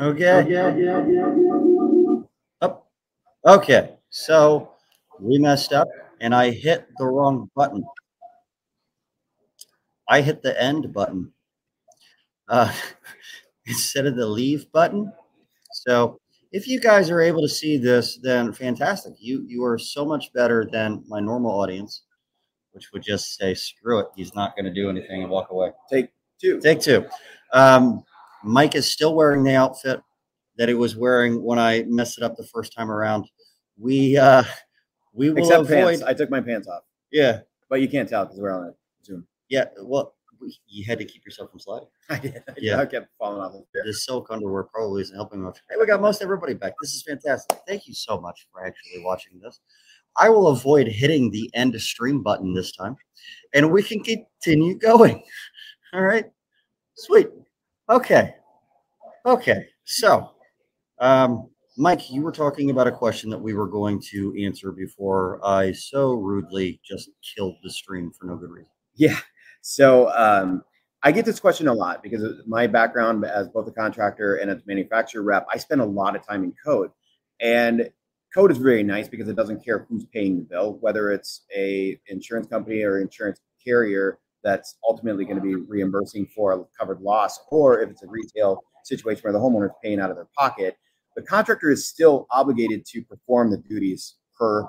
Okay. Up. Okay. So we messed up and I hit the wrong button. I hit the end button uh, instead of the leave button. So if you guys are able to see this, then fantastic. You you are so much better than my normal audience, which would just say, "Screw it, he's not going to do anything," and walk away. Take two. Take two. Um, Mike is still wearing the outfit that he was wearing when I messed it up the first time around. We uh, we will Except avoid. pants. I took my pants off, Yeah, but you can't tell because we're on a Zoom. yeah. Well, you had to keep yourself from sliding. I did. Yeah. I kept falling off chair. The silk underwear probably isn't helping much. Hey, we got most everybody back. This is fantastic. Thank you so much for actually watching this. I will avoid hitting the end stream button this time, and we can continue going. All right, sweet. Okay, okay. So, um, Mike, you were talking about a question that we were going to answer before I so rudely just killed the stream for no good reason. Yeah. So um, I get this question a lot because my background as both a contractor and as a manufacturer rep, I spend a lot of time in code. And code is very nice because it doesn't care who's paying the bill, whether it's a insurance company or insurance carrier that's ultimately going to be reimbursing for a covered loss, or if it's a retail situation where the homeowner is paying out of their pocket. The contractor is still obligated to perform the duties per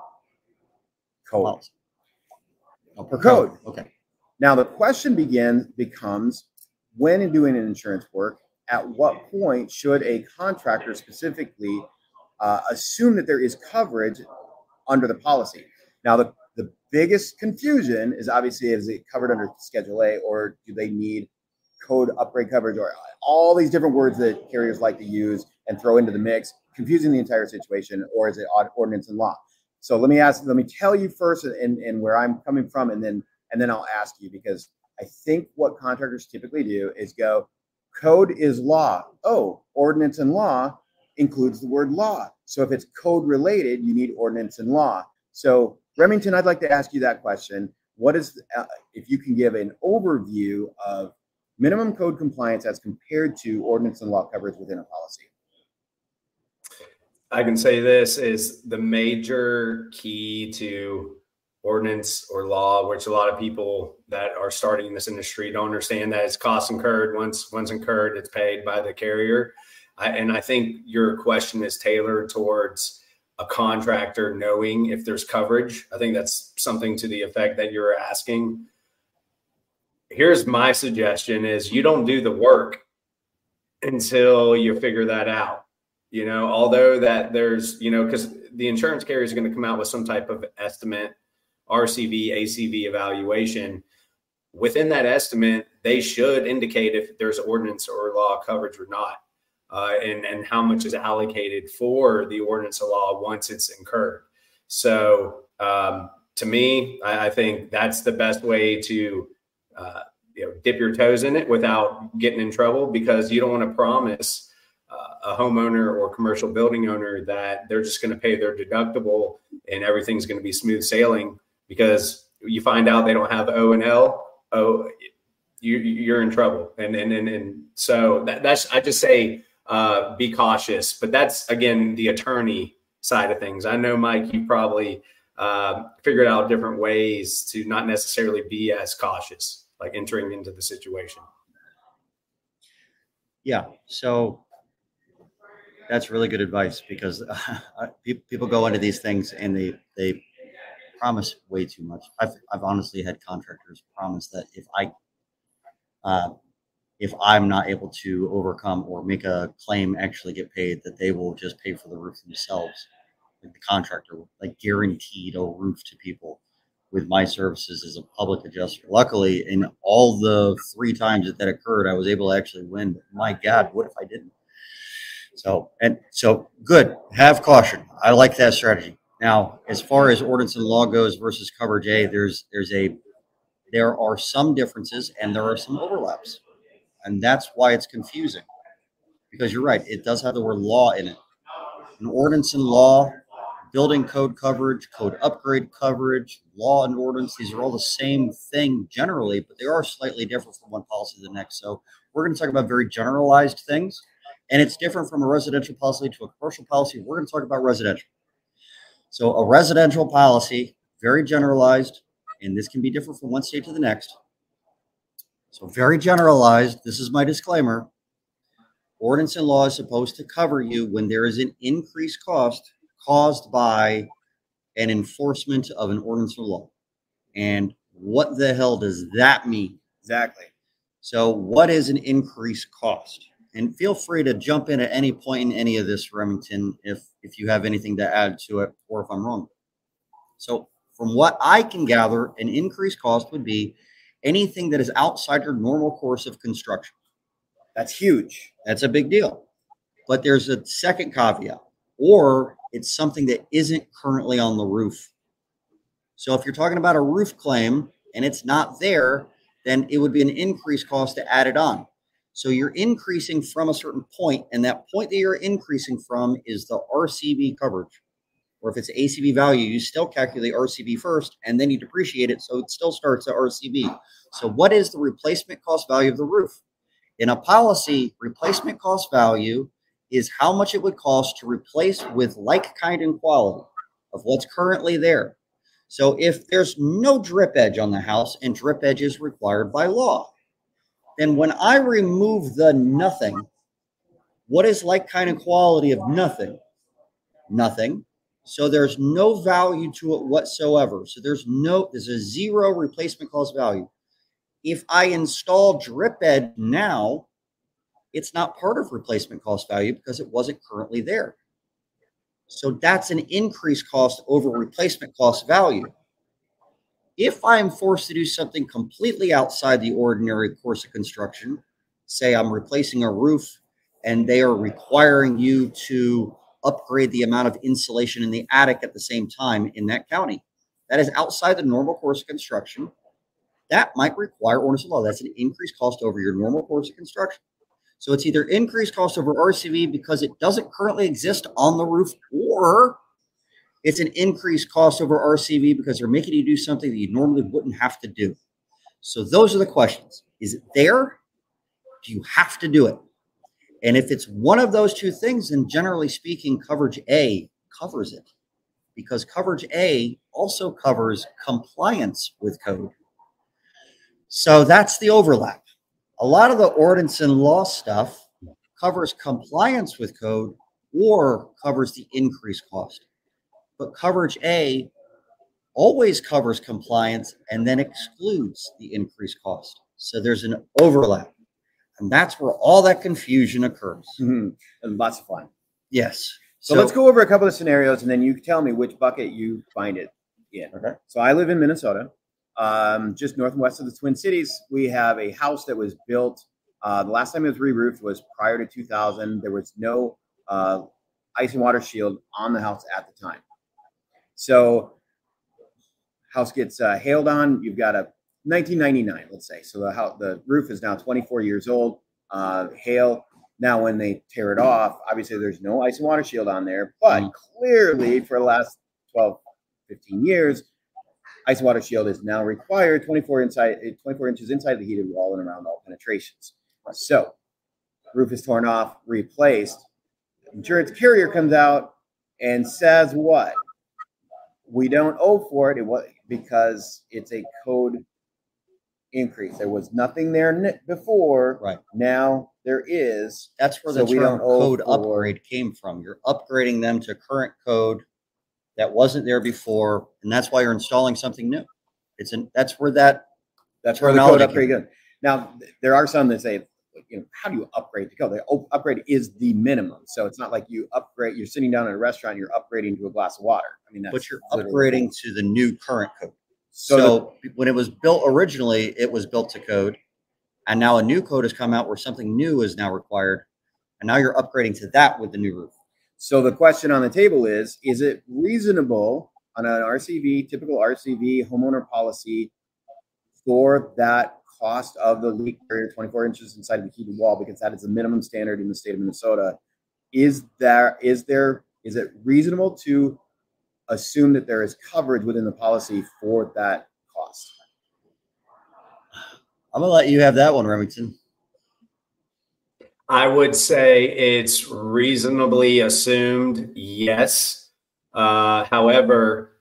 code. Oh, Per code. Okay. Now the question begins becomes when in doing an insurance work, at what point should a contractor specifically uh, assume that there is coverage under the policy? Now the, the biggest confusion is obviously is it covered under Schedule A or do they need code upgrade coverage or all these different words that carriers like to use and throw into the mix, confusing the entire situation, or is it ordinance and law? So let me ask, let me tell you first and, and where I'm coming from, and then and then I'll ask you because I think what contractors typically do is go, code is law. Oh, ordinance and law includes the word law. So if it's code related, you need ordinance and law. So Remington, I'd like to ask you that question. What is, uh, if you can give an overview of minimum code compliance as compared to ordinance and law coverage within a policy? I can say this is the major key to ordinance or law, which a lot of people that are starting in this industry don't understand that it's cost incurred. Once once incurred, it's paid by the carrier. I, and I think your question is tailored towards a contractor knowing if there's coverage. I think that's something to the effect that you're asking. Here's my suggestion is you don't do the work until you figure that out. You know, although that there's, you know, because the insurance carrier is going to come out with some type of estimate, RCV, ACV evaluation. Within that estimate, they should indicate if there's ordinance or law coverage or not, uh, and and how much is allocated for the ordinance of law once it's incurred. So um, to me, I, I think that's the best way to uh, you know dip your toes in it without getting in trouble because you don't want to promise uh, a homeowner or commercial building owner that they're just going to pay their deductible and everything's going to be smooth sailing because you find out they don't have O and L. Oh, you, you're in trouble. And and and, and so that, that's I just say uh, be cautious. But that's again the attorney side of things. I know Mike, you probably uh, figured out different ways to not necessarily be as cautious, like entering into the situation. Yeah. So that's really good advice because uh, people go into these things and they they promise way too much. I've I've honestly had contractors promise that if I uh, if I'm not able to overcome or make a claim actually get paid, that they will just pay for the roof themselves. Like the contractor, like guaranteed a roof to people with my services as a public adjuster. Luckily, in all the three times that that occurred, I was able to actually win. But my God, what if I didn't? So and so good. Have caution. I like that strategy. Now, as far as ordinance and law goes versus coverage A, there's there's a there are some differences and there are some overlaps, and that's why it's confusing. Because you're right, it does have the word law in it. An ordinance and law, building code coverage, code upgrade coverage, law and ordinance, these are all the same thing generally, but they are slightly different from one policy to the next. So we're going to talk about very generalized things And it's different from a residential policy to a commercial policy. We're going to talk about residential. So a residential policy, very generalized, and this can be different from one state to the next. So very generalized. This is my disclaimer. Ordinance and law is supposed to cover you when there is an increased cost caused by an enforcement of an ordinance or law. And what the hell does that mean? Exactly. So, what is an increased cost? And feel free to jump in at any point in any of this, Remington, if if you have anything to add to it, or if I'm wrong. So, from what I can gather, an increased cost would be anything that is outside your normal course of construction. That's huge. That's a big deal. But there's a second caveat, or it's something that isn't currently on the roof. So if you're talking about a roof claim and it's not there, then it would be an increased cost to add it on. So you're increasing from a certain point, and that point that you're increasing from is the RCV coverage. Or if it's ACV value, you still calculate RCV first and then you depreciate it. So it still starts at RCV. So, what is the replacement cost value of the roof? In a policy, replacement cost value is how much it would cost to replace with like kind and quality of what's currently there. So if there's no drip edge on the house and drip edge is required by law, then when I remove the nothing, what is like kind of quality of nothing? Nothing. So there's no value to it whatsoever. So there's no, there's a zero replacement cost value. If I install drip edge now, it's not part of replacement cost value because it wasn't currently there. So that's an increased cost over replacement cost value. If I'm forced to do something completely outside the ordinary course of construction, say I'm replacing a roof and they are requiring you to upgrade the amount of insulation in the attic at the same time in that county, that is outside the normal course of construction. That might require ordinance law. That's an increased cost over your normal course of construction. So it's either increased cost over RCV because it doesn't currently exist on the roof, or it's an increased cost over RCV because they're making you do something that you normally wouldn't have to do. So those are the questions. Is it there? Do you have to do it? And if it's one of those two things, then generally speaking, coverage A covers it because coverage A also covers compliance with code. So that's the overlap a lot of the ordinance and law stuff covers compliance with code or covers the increased cost. But coverage A always covers compliance and then excludes the increased cost. So there's an overlap. And that's where all that confusion occurs. Mm-hmm. And lots of fun. Yes. So, so, let's go over a couple of scenarios and then you tell me which bucket you find it in. Okay. So I live in Minnesota um, just north and west of the Twin Cities, we have a house that was built. Uh, the last time it was re-roofed was prior to 2000. There was no uh, ice and water shield on the house at the time. So, house gets uh, hailed on. You've got a 1999, let's say. So the house, the roof is now 24 years old. Uh, hail. Now, when they tear it off, obviously there's no ice and water shield on there, but mm. clearly for the last 12, 15 years, ice water shield is now required 24 inside 24 inches inside the heated wall and around all penetrations. So roof is torn off, replaced. Insurance carrier comes out and says what? We don't owe for it. It was because it's a code increase. There was nothing there before. Right. Now there is. That's where the so term code upgrade came from. You're upgrading them to current code that wasn't there before, and that's why you're installing something new. It's an that's where that that's where the code upgrade goes. Now there are some that say, you know, how do you upgrade to code? The oh, upgrade is the minimum, so it's not like you upgrade. You're sitting down in a restaurant, you're upgrading to a glass of water. I mean, but you're upgrading to the new current code. So, so the, when it was built originally, it was built to code, and now a new code has come out where something new is now required, and now you're upgrading to that with the new roof. So the question on the table is Is it reasonable on an RCV, typical RCV homeowner policy for that cost of the leak barrier 24 inches inside of the heated wall because that is the minimum standard in the state of Minnesota? Is there is there is it reasonable to assume that there is coverage within the policy for that cost? I'm gonna let you have that one, Remington. I would say it's reasonably assumed, yes. Uh, however,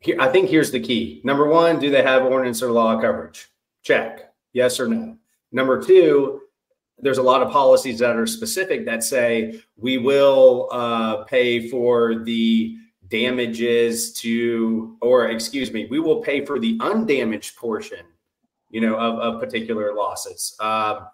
here, I think here's the key. Number one, do they have ordinance or law coverage? Check. Yes or no. Number two, there's a lot of policies that are specific that say we will uh, pay for the damages to, or excuse me, we will pay for the undamaged portion, you know, of, of particular losses. Um,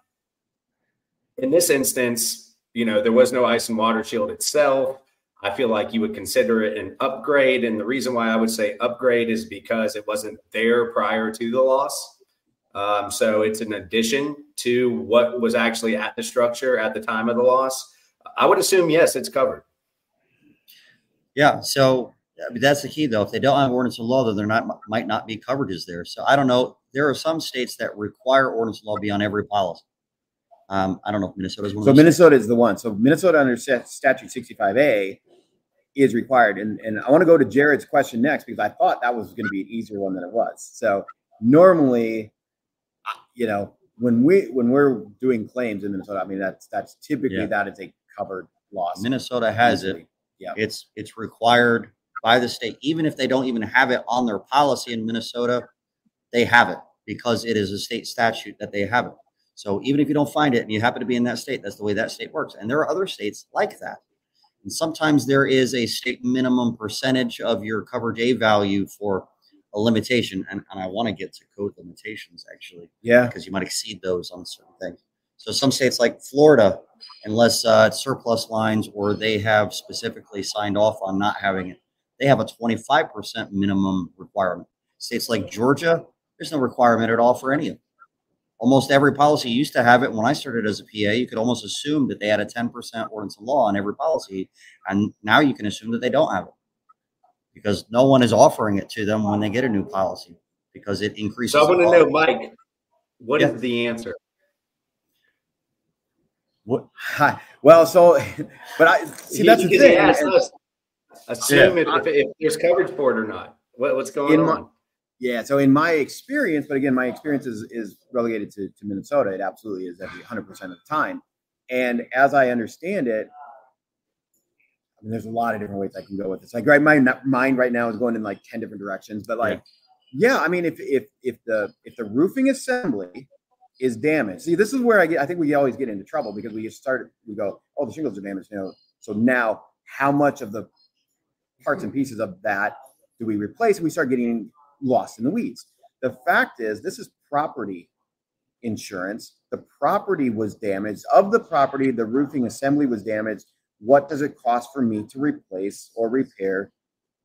in this instance, you know, there was no ice and water shield itself. I feel like you would consider it an upgrade. And the reason why I would say upgrade is because it wasn't there prior to the loss. Um, so it's an addition to what was actually at the structure at the time of the loss. I would assume, yes, it's covered. Yeah. So I mean, that's the key, though. If they don't have ordinance of law, then there not might not be coverages there. So I don't know. There are some states that require ordinance of law be on every policy. Um, I don't know if Minnesota's one. So of those Minnesota is the one. So Minnesota under statute sixty-five A is required. And, and I want to go to Jared's question next because I thought that was going to be an easier one than it was. So normally, you know, when we, when we're doing claims in Minnesota, I mean, that's, that's typically, Yeah. that is a covered loss. Minnesota has it. Yeah. It's it's required by the state, even if they don't even have it on their policy in Minnesota, they have it because it is a state statute that they have it. So even if you don't find it and you happen to be in that state, that's the way that state works. And there are other states like that. And sometimes there is a state minimum percentage of your coverage A value for a limitation. And, and I want to get to code limitations actually Yeah. because you might exceed those on certain things. So some states like Florida, unless uh, it's surplus lines or they have specifically signed off on not having it, they have a 25% minimum requirement. States like Georgia, there's no requirement at all for any of them. Almost every policy used to have it. When I started as a PA, you could almost assume that they had a 10% ordinance of law on every policy. And now you can assume that they don't have it because no one is offering it to them when they get a new policy because it increases. So I want to know, Mike, what is Yeah. the answer? What? Hi. Well, so, but I see that's the thing. asked and- us, Assume if, if, if there's coverage for it or not. What, what's going In my- on? Yeah. So in my experience, but again, my experience is, is relegated to, to Minnesota. It absolutely is every 100% of the time. And as I understand it, I mean, there's a lot of different ways I can go with this. Like, right, my mind right now is going in like 10 different directions. But like, yeah, I mean, if if if the if the roofing assembly is damaged, see, this is where I get. I think we always get into trouble because we start. We go, oh, the shingles are damaged. You know, so now how much of the parts and pieces of that do we replace? And we start getting lost in the weeds. The fact is, this is property insurance. The property was damaged. Of the property, the roofing assembly was damaged. What does it cost for me to replace or repair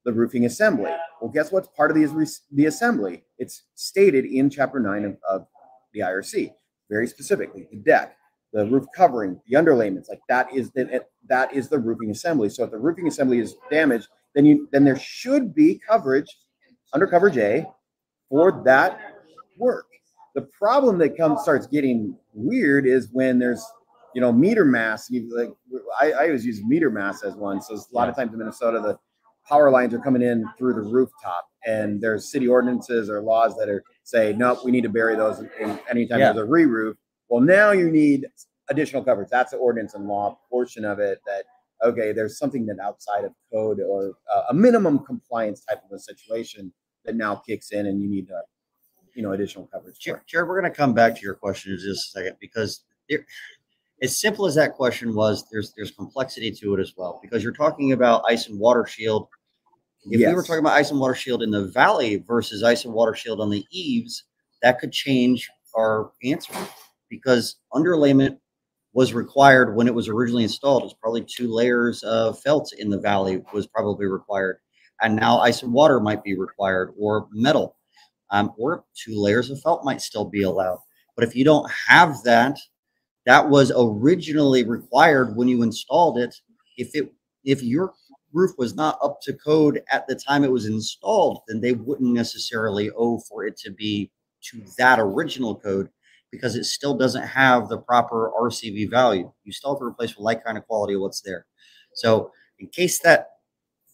the roofing assembly? Well, guess what's part of the, the assembly? It's stated in Chapter 9 of, of the IRC, very specifically the deck, the roof covering, the underlayments. Like that is the, that is the roofing assembly. So if the roofing assembly is damaged, then you then there should be coverage under coverage A for that work. The problem that comes starts getting weird is when there's you know meter mast. And you, like I, I always use meter mast as one. So a lot of times in Minnesota, the power lines are coming in through the rooftop, and there's city ordinances or laws that are say nope, we need to bury those in, anytime Yeah. there's a re-roof. Well, now you need additional coverage. That's the ordinance and law portion of it. That okay, there's something that outside of code or uh, a minimum compliance type of a situation that now kicks in, and you need to, you know, additional coverage. Jared, Jared, we're going to come back to your question in just a second because it, as simple as that question was, there's there's complexity to it as well because you're talking about ice and water shield. If we were talking about ice and water shield in the valley versus ice and water shield on the eaves, that could change our answer because underlayment was required when it was originally installed. It was probably two layers of felt in the valley was probably required, and now ice and water might be required or metal um, or two layers of felt might still be allowed. But if you don't have that, that was originally required when you installed it. If it if your roof was not up to code at the time it was installed, then they wouldn't necessarily owe for it to be to that original code because it still doesn't have the proper RCV value. You still have to replace with like kind of quality of what's there. So in case that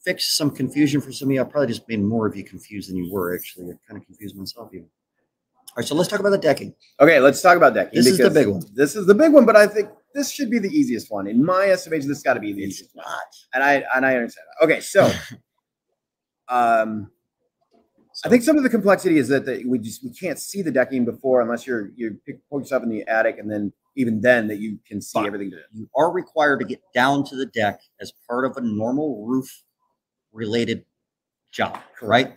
fixed some confusion for some of you, I probably just made more of you confused than you were actually. I kind of confused myself even. All right, so let's talk about the decking. Okay, let's talk about decking. This is the big one. This is the big one, but I think this should be the easiest one in my estimation. This got to be the It's easiest one, and I and I understand. That. Okay, so um, I think some of the complexity is that the, we just we can't see the decking before unless you're you pick, yourself in the attic, and then even then that you can see Fine. everything. you are required to get down to the deck as part of a normal roof related job, right?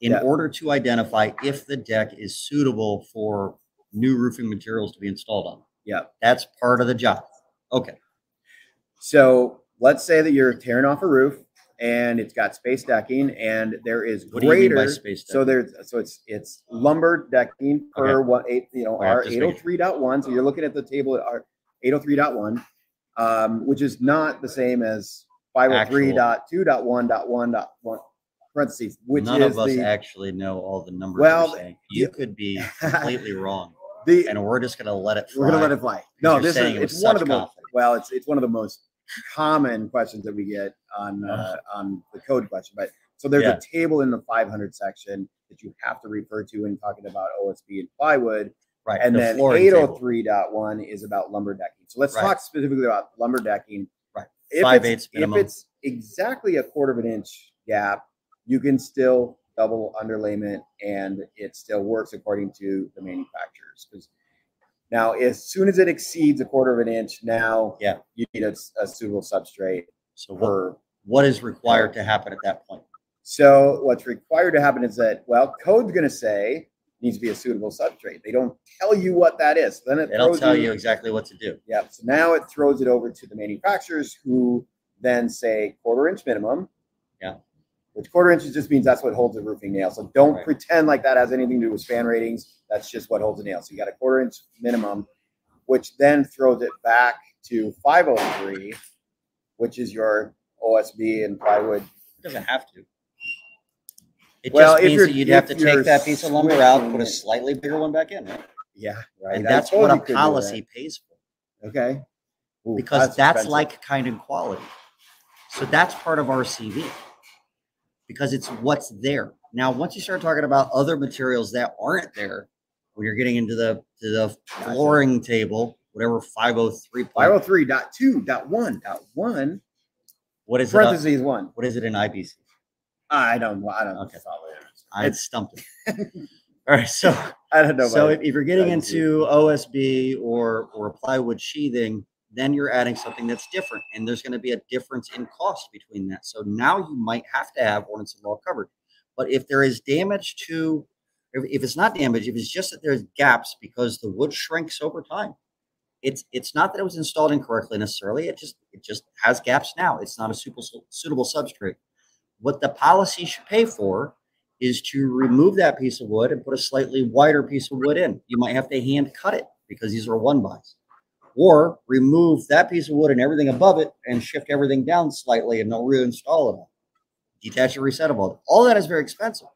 in yeah. order to identify if the deck is suitable for new roofing materials to be installed on. Yeah. That's part of the job. Okay. So let's say that you're tearing off a roof and it's got space decking and there is what greater so there's so it's it's lumber decking per okay. eight you know R803.1 so you're looking at the table at our 803.1 um, which is not the same as 503.2.1.1.1 parentheses, which None is of us the actually know all the numbers Well. You could be completely wrong. the And we're just gonna let it fly. we're gonna let it fly. No, this is it's one of the most well, it's it's one of the most common questions that we get on uh, on the code question. But so there's Yeah. a table in the 500 section that you have to refer to when talking about OSB and plywood, right. and the then 803.1 is about lumber decking. So let's Right. talk specifically about lumber decking. Right. If Five it's, eighths if it's exactly a quarter of an inch gap, you can still double underlayment and it still works according to the manufacturers. Because now, as soon as it exceeds a quarter of an inch, now Yeah. you need a, a suitable substrate So what, per. what is required to happen at that point? So what's required to happen is that well, code's going to say needs to be a suitable substrate. They don't tell you what that is. Then it They don't throws tell you exactly what to do. Yeah. So now it throws it over to the manufacturers who then say quarter inch minimum. Which quarter inches just means that's what holds the roofing nail. So don't Right. pretend like that has anything to do with span ratings. That's just what holds the nail. So you got a quarter inch minimum, which then throws it back to 503, which is your OSB and plywood. It doesn't have to. It Well, just means that you'd have to take that piece of lumber out, put a slightly bigger one back in, right? Yeah. Right. And that's what a policy pays for. Okay. Ooh, because that's, expensive. like kind and quality. So that's part of RCV because it's what's there. Now, once you start talking about other materials that aren't there, when you're getting into the to the flooring table, whatever 503 point, 503.2.1 what is it? parentheses one. What is it in IBC? I don't know I don't Okay. it. I stumped it. All right, so I don't know. so if, if you're getting into OSB or or plywood sheathing, then you're adding something that's different, and there's going to be a difference in cost between that. So now you might have to have ordinance and law covered. But if there is damage to, if, it's not damage, if it's just that there's gaps because the wood shrinks over time, it's it's not that it was installed incorrectly necessarily. It just it just has gaps now. It's not a suitable suitable substrate. What the policy should pay for is to remove that piece of wood and put a slightly wider piece of wood in. You might have to hand cut it because these are one bys. Or remove that piece of wood and everything above it and shift everything down slightly and they'll reinstall it all. Detach and reset of all. All that is very expensive.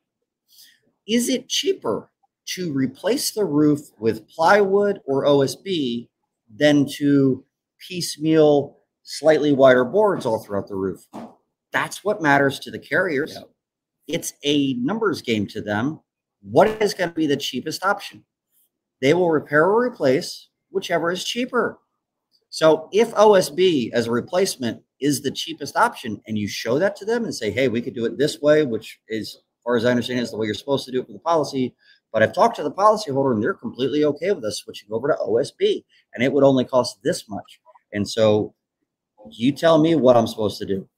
Is it cheaper to replace the roof with plywood or OSB than to piecemeal slightly wider boards all throughout the roof? That's what matters to the carriers Yeah. it's a numbers game to them. What is going to be the cheapest option? They will repair or replace whichever is cheaper. So if OSB as a replacement is the cheapest option, and you show that to them and say, "Hey, we could do it this way," which is, as far as I understand, is the way you're supposed to do it for the policy. But I've talked to the policyholder, and they're completely okay with us switching over to OSB, and it would only cost this much. And so, you tell me what I'm supposed to do.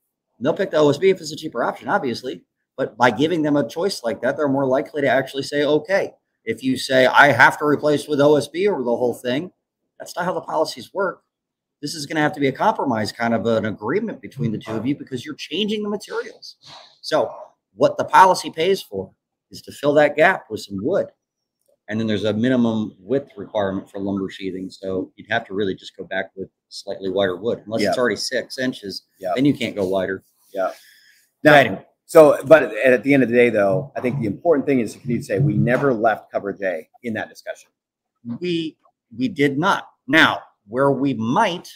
They'll pick the OSB if it's a cheaper option, obviously. But by giving them a choice like that, they're more likely to actually say, okay. If you say, I have to replace with OSB or the whole thing, that's not how the policies work. This is going to have to be a compromise, kind of an agreement between the two of you because you're changing the materials. So, what the policy pays for is to fill that gap with some wood. And then there's a minimum width requirement for lumber sheathing. So, you'd have to really just go back with slightly wider wood, unless it's already six inches. Yeah. Then you can't go wider. Yeah. Now, Anyway. so, but at the end of the day, though, I think the important thing is you say we never left coverage A in that discussion. we we did not now where we might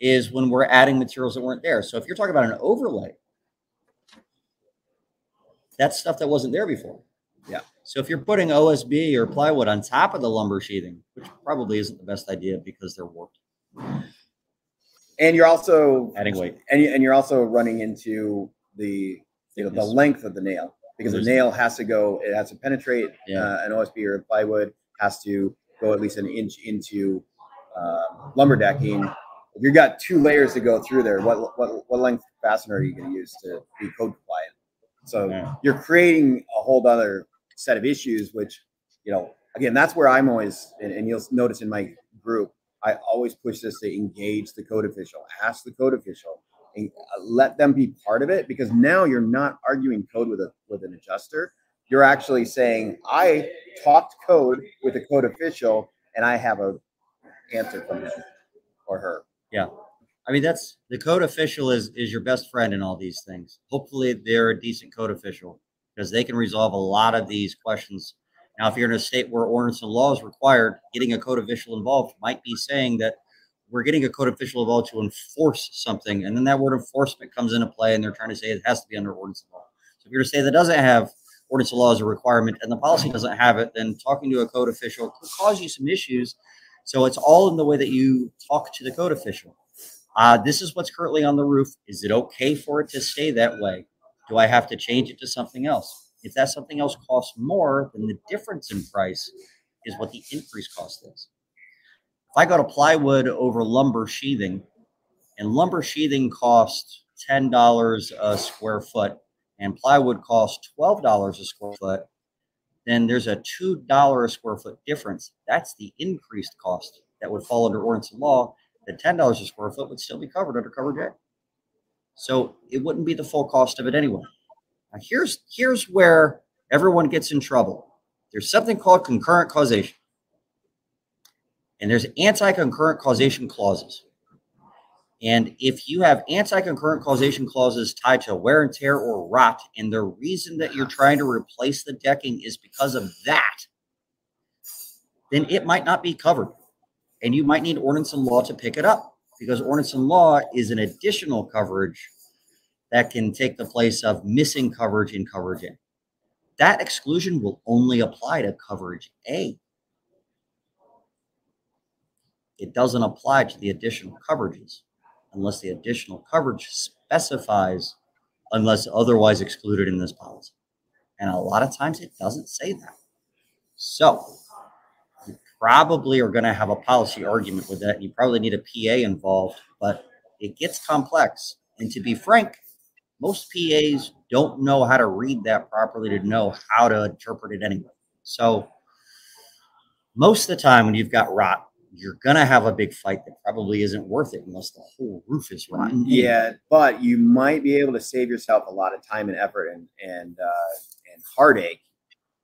is when we're adding materials that weren't there so if you're talking about an overlay that's stuff that wasn't there before Yeah. so if you're putting osb or plywood on top of the lumber sheathing which probably isn't the best idea because they're warped And you're also adding weight. and you, and you're also running into the you know the length of the nail because the nail has to go it has to penetrate Yeah. uh, an OSB or plywood has to go at least an inch into uh, lumber decking. If you've got two layers to go through there, what what what length fastener are you going to use to be code compliant? So Yeah. you're creating a whole other set of issues, which you know again that's where I'm always and, and you'll notice in my group I always push this to engage the code official, ask the code official, and uh, let them be part of it because now you're not arguing code with a with an adjuster. You're actually saying, I talked code with a code official and I have a answer from him or her. Yeah. I mean, that's the code official is is your best friend in all these things. Hopefully, they're a decent code official because they can resolve a lot of these questions. Now, if you're in a state where ordinance and law is required, getting a code official involved might be saying that we're getting a code official involved to enforce something, and then that word enforcement comes into play, and they're trying to say it has to be under ordinance and law. So if you're to say that doesn't have ordinance and law is a requirement, and the policy doesn't have it, then talking to a code official could cause you some issues. So it's all in the way that you talk to the code official. Uh, this is what's currently on the roof. Is it okay for it to stay that way? Do I have to change it to something else? If that something else costs more, then the difference in price is what the increase cost is. If I go to plywood over lumber sheathing, and lumber sheathing costs ten dollars a square foot, and plywood costs twelve dollars a square foot, then there's a two dollar a square foot difference. That's the increased cost that would fall under ordinance law the ten dollars a square foot would still be covered under cover A. So it wouldn't be the full cost of it anyway. Now here's here's where everyone gets in trouble. There's something called concurrent causation. And there's anti-concurrent causation clauses. And if you have anti-concurrent causation clauses tied to wear and tear or rot, and the reason that you're trying to replace the decking is because of that, then it might not be covered and you might need ordinance and law to pick it up because ordinance and law is an additional coverage that can take the place of missing coverage in coverage A. That exclusion will only apply to coverage A. It doesn't apply to the additional coverages unless the additional coverage specifies unless otherwise excluded in this policy. And a lot of times it doesn't say that. So you probably are going to have a policy argument with that. You probably need a PA involved, but it gets complex. And to be frank, most PAs don't know how to read that properly to know how to interpret it anyway. So most of the time when you've got rot, you're going to have a big fight that probably isn't worth it unless the whole roof is rotten. Yeah, but you might be able to save yourself a lot of time and effort and and uh, and heartache.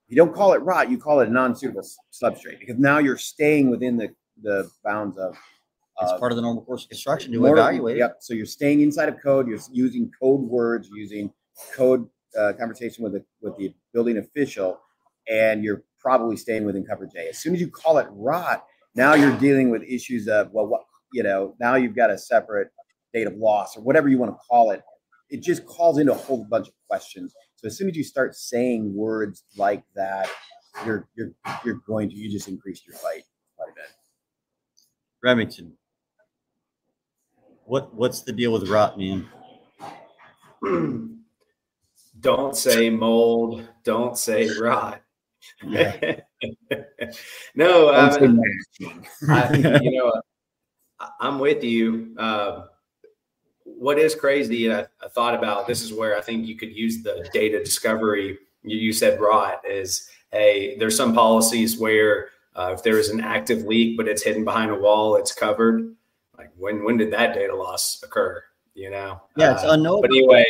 You don't call it rot; you call it a non-suitable substrate because now you're staying within the the bounds of. It's of part of the normal course of construction to evaluate. Yep. So you're staying inside of code. You're using code words, using code uh, conversation with the with the building official, and you're probably staying within coverage A. As soon as you call it rot, now you're dealing with issues of well, what you know. Now you've got a separate date of loss or whatever you want to call it. It just calls into a whole bunch of questions. So as soon as you start saying words like that, you're you're you're going to you just increase your fight quite a bit. Remington. What what's the deal with rot, man? don't say mold. Don't say rot. Yeah. no, I, masking. I, you know, I'm with you. Uh, what is crazy, I, I thought about this is where I think you could use the date of discovery. You, you said rot is hey, there's some policies where uh, if there is an active leak but it's hidden behind a wall, it's covered. Like when when did that data loss occur? You know? Yeah, it's Uh, unknowable. but anyway,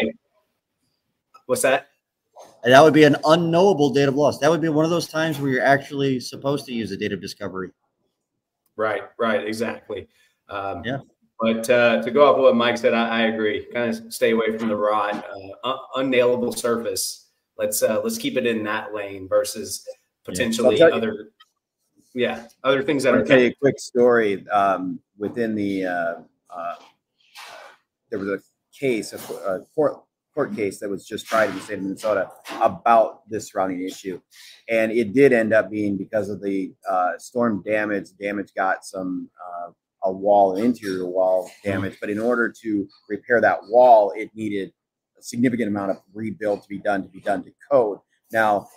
what's that? That would be an unknowable date of loss. That would be one of those times where you're actually supposed to use a date of discovery. Right, right, exactly. Um, Yeah. But uh, to go off what Mike said, I, I agree. Kind of stay away from the rod, uh, un- unnailable surface. Let's uh, let's keep it in that lane versus potentially So I'll you- other, yeah, other things that I'm are. gonna tell you a quick story. Um, within the uh, uh, there was a case, a, a court court case that was just tried in the state of Minnesota about this surrounding issue, and it did end up being because of the uh, storm damage. Damage got some uh, a wall, an interior wall damage. But in order to repair that wall, it needed a significant amount of rebuild to be done to be done to code. Now,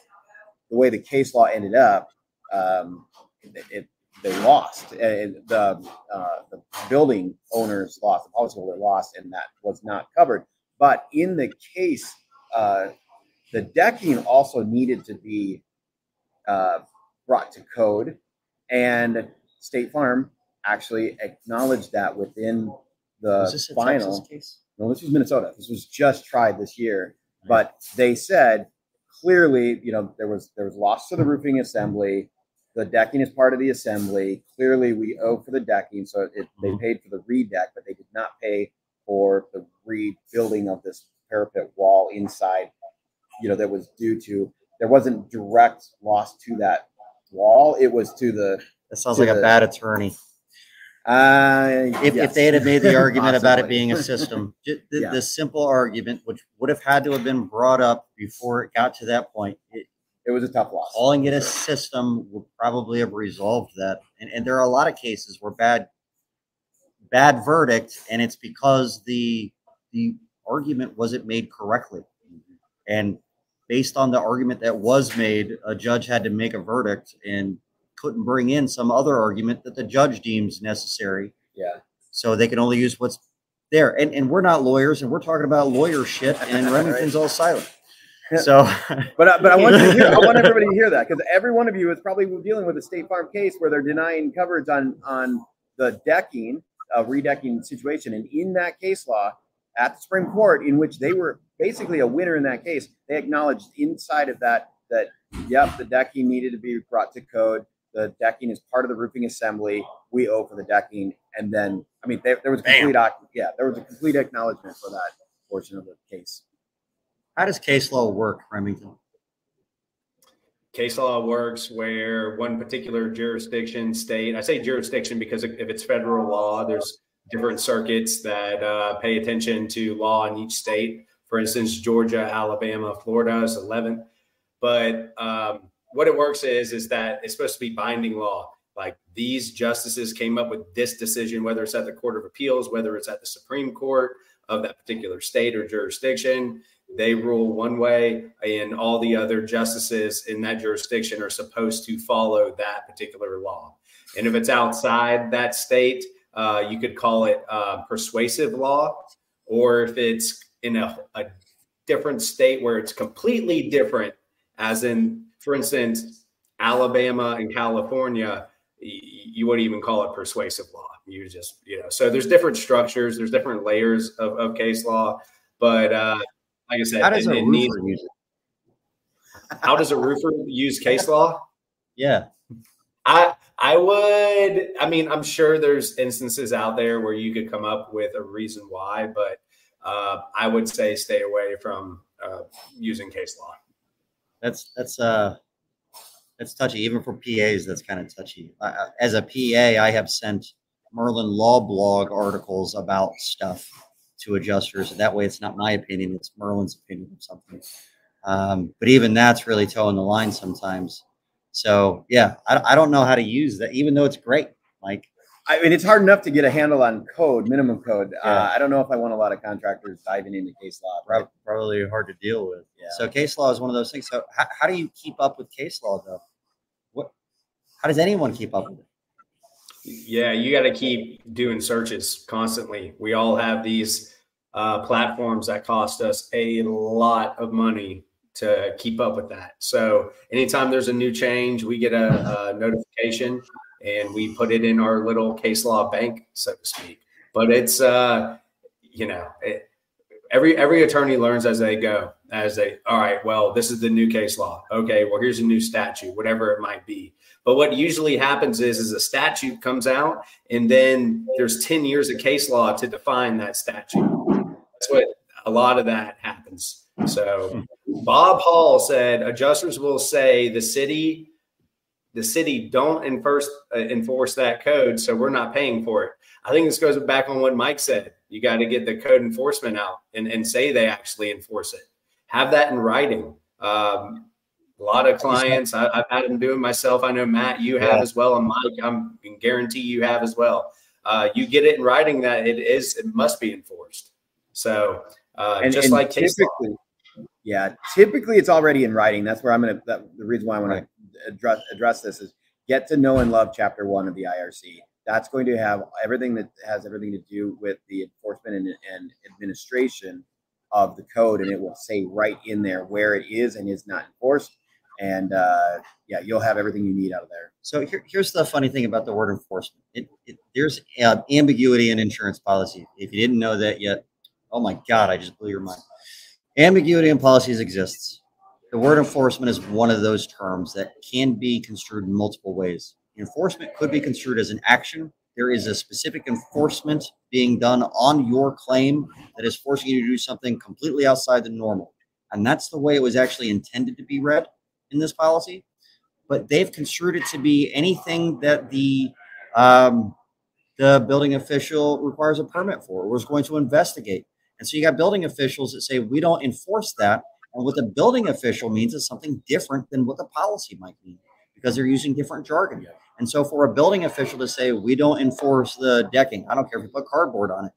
the way the case law ended up, um, it, it, they lost. And the, uh, the building owners lost, the policyholder lost, and that was not covered. But in the case, uh, the decking also needed to be uh, brought to code, and State Farm actually acknowledged that within the Was this a final. Texas case? No, this was Minnesota. This was just tried this year, but they said clearly, you know, there was there was loss to the roofing assembly. The decking is part of the assembly. Clearly, we owe for the decking, so it, they Mhm. paid for the redeck, but they did not pay for the rebuilding of this parapet wall inside. You know, that was due to there wasn't direct loss to that wall. It was to the That sounds like a bad attorney. uh, If, if they had made the argument about it being a system, the, Yeah. the simple argument, which would have had to have been brought up before it got to that point, it, it was a tough loss. calling it a system would probably have resolved that. And, and there are a lot of cases where bad, bad verdict, and it's because the the argument wasn't made correctly. And based on the argument that was made, a judge had to make a verdict and couldn't bring in some other argument that the judge deems necessary. Yeah. So they can only use what's there. And and we're not lawyers, and we're talking about lawyer shit, and Remington's all silent. So But uh, but I want to hear, I want everybody to hear that because every one of you is probably dealing with a State Farm case where they're denying coverage on on the decking, uh, redecking situation, and in that case law at the Supreme Court, in which they were basically a winner in that case, they acknowledged inside of that that yep, the decking needed to be brought to code. The decking is part of the roofing assembly. We owe for the decking, and then I mean there, there was a complete yeah there was a complete acknowledgement for that portion of the case. how does case law work, Remington? Case law works where one particular jurisdiction state i say jurisdiction because if it's federal law there's different circuits that uh, pay attention to law in each state. For instance georgia alabama florida is 11th but um, what it works is is that it's supposed to be binding law. Like these justices came up with this decision whether it's at the court of appeals whether it's at the supreme court of that particular state or jurisdiction they rule one way and all the other justices in that jurisdiction are supposed to follow that particular law. And if it's outside that state uh, you could call it uh, persuasive law. Or if it's in a, a different state where it's completely different as in for instance alabama and california you wouldn't even call it persuasive law. You just you know so there's different structures there's different layers of, of case law. But uh, like I said, How does it- a it roofer needs- use it? how does a roofer use case law? Yeah, I I would. I mean, I'm sure there's instances out there where you could come up with a reason why, but uh, I would say stay away from uh, using case law. that's that's uh that's touchy. Even for PAs, that's kind of touchy. I- As a PA, I have sent Merlin Law Blog articles about stuff to adjusters. And that way, it's not my opinion; it's Merlin's opinion of something. Um, but even that's really toeing the line sometimes. So yeah, I, I don't know how to use that, even though it's great. Like I mean, it's hard enough to get a handle on code, minimum code. Yeah. Uh, I don't know if I want a lot of contractors diving into case law. Right? probably hard to deal with. Yeah. So case law is one of those things. So how, how do you keep up with case law though? What? How does anyone keep up with it? Yeah, you got to keep doing searches constantly. We all have these uh, platforms that cost us a lot of money to keep up with that. So anytime there's a new change, we get a, a notification and we put it in our little case law bank, so to speak. But it's uh, you know, it, every every attorney learns as they go. As they, all right, well, this is the new case law. Okay, well, here's a new statute, whatever it might be. But what usually happens is, is a statute comes out, and then there's 10 years of case law to define that statute. That's what a lot of that happens. So Bob Hall said adjusters will say the city, the city don't enforce uh, enforce that code, so we're not paying for it. I think this goes back on what Mike said. You got to get the code enforcement out and, and say they actually enforce it. Have that in writing. Um, a lot of clients, I, I've had them do it myself. I know Matt, you have Yeah. as well, and Mike, I'm can guarantee you have as well. uh, you get it in writing that it is it must be enforced. So uh, And- just and like typically, yeah, typically it's already in writing. That's where I'm gonna. That, the reason why I want to address address this is get to know and love Chapter One of the IRC. That's going to have everything that has everything to do with the enforcement and, and administration of the code, and it will say right in there where it is and is not enforced. And uh, yeah, you'll have everything you need out of there. So here, here's the funny thing about the word enforcement. It, it, there's uh, ambiguity in insurance policy. If you didn't know that yet, oh my God, I just blew your mind. Ambiguity in policies exists. The word enforcement is one of those terms that can be construed in multiple ways. Enforcement could be construed as an action. There is a specific enforcement being done on your claim that is forcing you to do something completely outside the normal. And that's the way it was actually intended to be read in this policy but they've construed it to be anything that the um, the building official requires a permit for or was going to investigate. And so you got building officials that say we don't enforce that, and what the building official means is something different than what the policy might mean because they're using different jargon. And so for a building official to say we don't enforce the decking, I don't care if you put cardboard on it.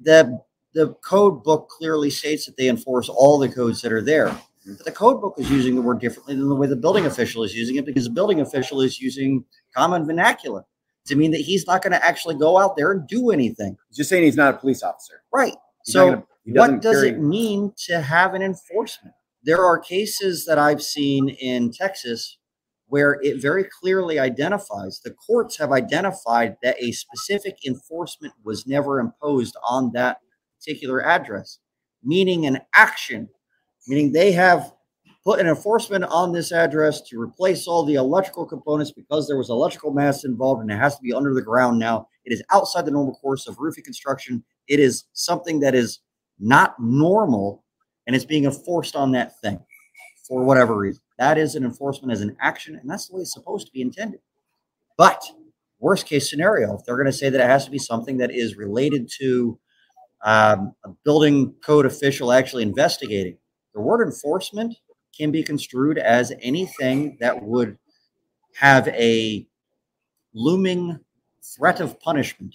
The the code book clearly states that they enforce all the codes that are there. But the code book is using the word differently than the way the building official is using it because the building official is using common vernacular to mean that he's not going to actually go out there and do anything. He's just saying he's not a police officer. Right. He's So gonna- what does carry- it mean to have an enforcement? There are cases that I've seen in Texas where it very clearly identifies the courts have identified that a specific enforcement was never imposed on that particular address, meaning an action, meaning they have put an enforcement on this address to replace all the electrical components because there was electrical mast involved and it has to be under the ground now. It is outside the normal course of roofing construction. It is something that is not normal and it's being enforced on that thing for whatever reason. That is an enforcement as an action, and that's the way it's supposed to be intended. But worst case scenario, if they're going to say that it has to be something that is related to um, a building code official actually investigating, the word enforcement can be construed as anything that would have a looming threat of punishment.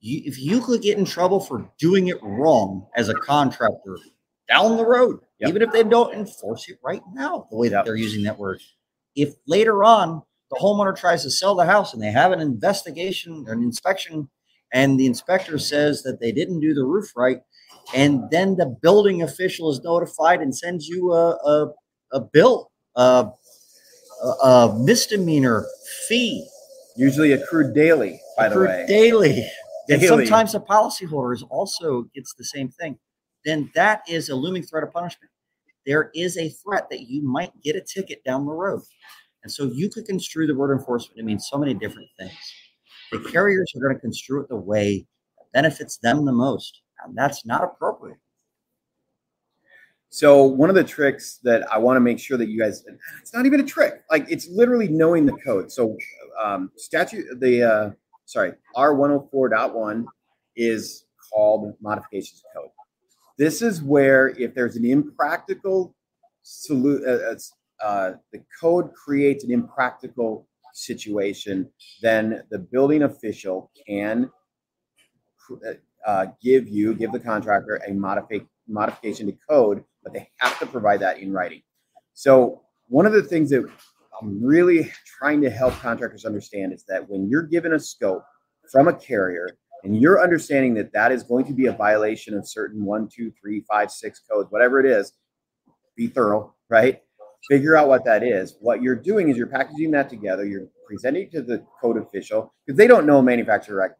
You, if you could get in trouble for doing it wrong as a contractor down the road, Yep. even if they don't enforce it right now, the way that they're using that word, if later on the homeowner tries to sell the house and they have an investigation or an inspection, and the inspector says that they didn't do the roof right, and then the building official is notified and sends you a a, a bill, a, a, misdemeanor fee, Usually accrued daily, by the accrued way. daily. And sometimes the policyholder also gets the same thing. Then that is a looming threat of punishment. There is a threat that you might get a ticket down the road. And so you could construe the word enforcement to mean so many different things. The carriers are going to construe it the way that benefits them the most. And that's not appropriate. So one of the tricks that I want to make sure that you guys it's not even a trick. Like it's literally knowing the code. So um statute the uh sorry, R104.1 is called modifications code. This is where if there's an impractical solu- uh, uh, uh, the code creates an impractical situation, then the building official can uh, give you, give the contractor a modifi- modification to code, but they have to provide that in writing. So one of the things that I'm really trying to help contractors understand is that when you're given a scope from a carrier and you're understanding that that is going to be a violation of certain one, two, three, five, six codes, whatever it is, be thorough, right? Figure out what that is. What you're doing is you're packaging that together. You're presenting to the code official because they don't know manufacturer,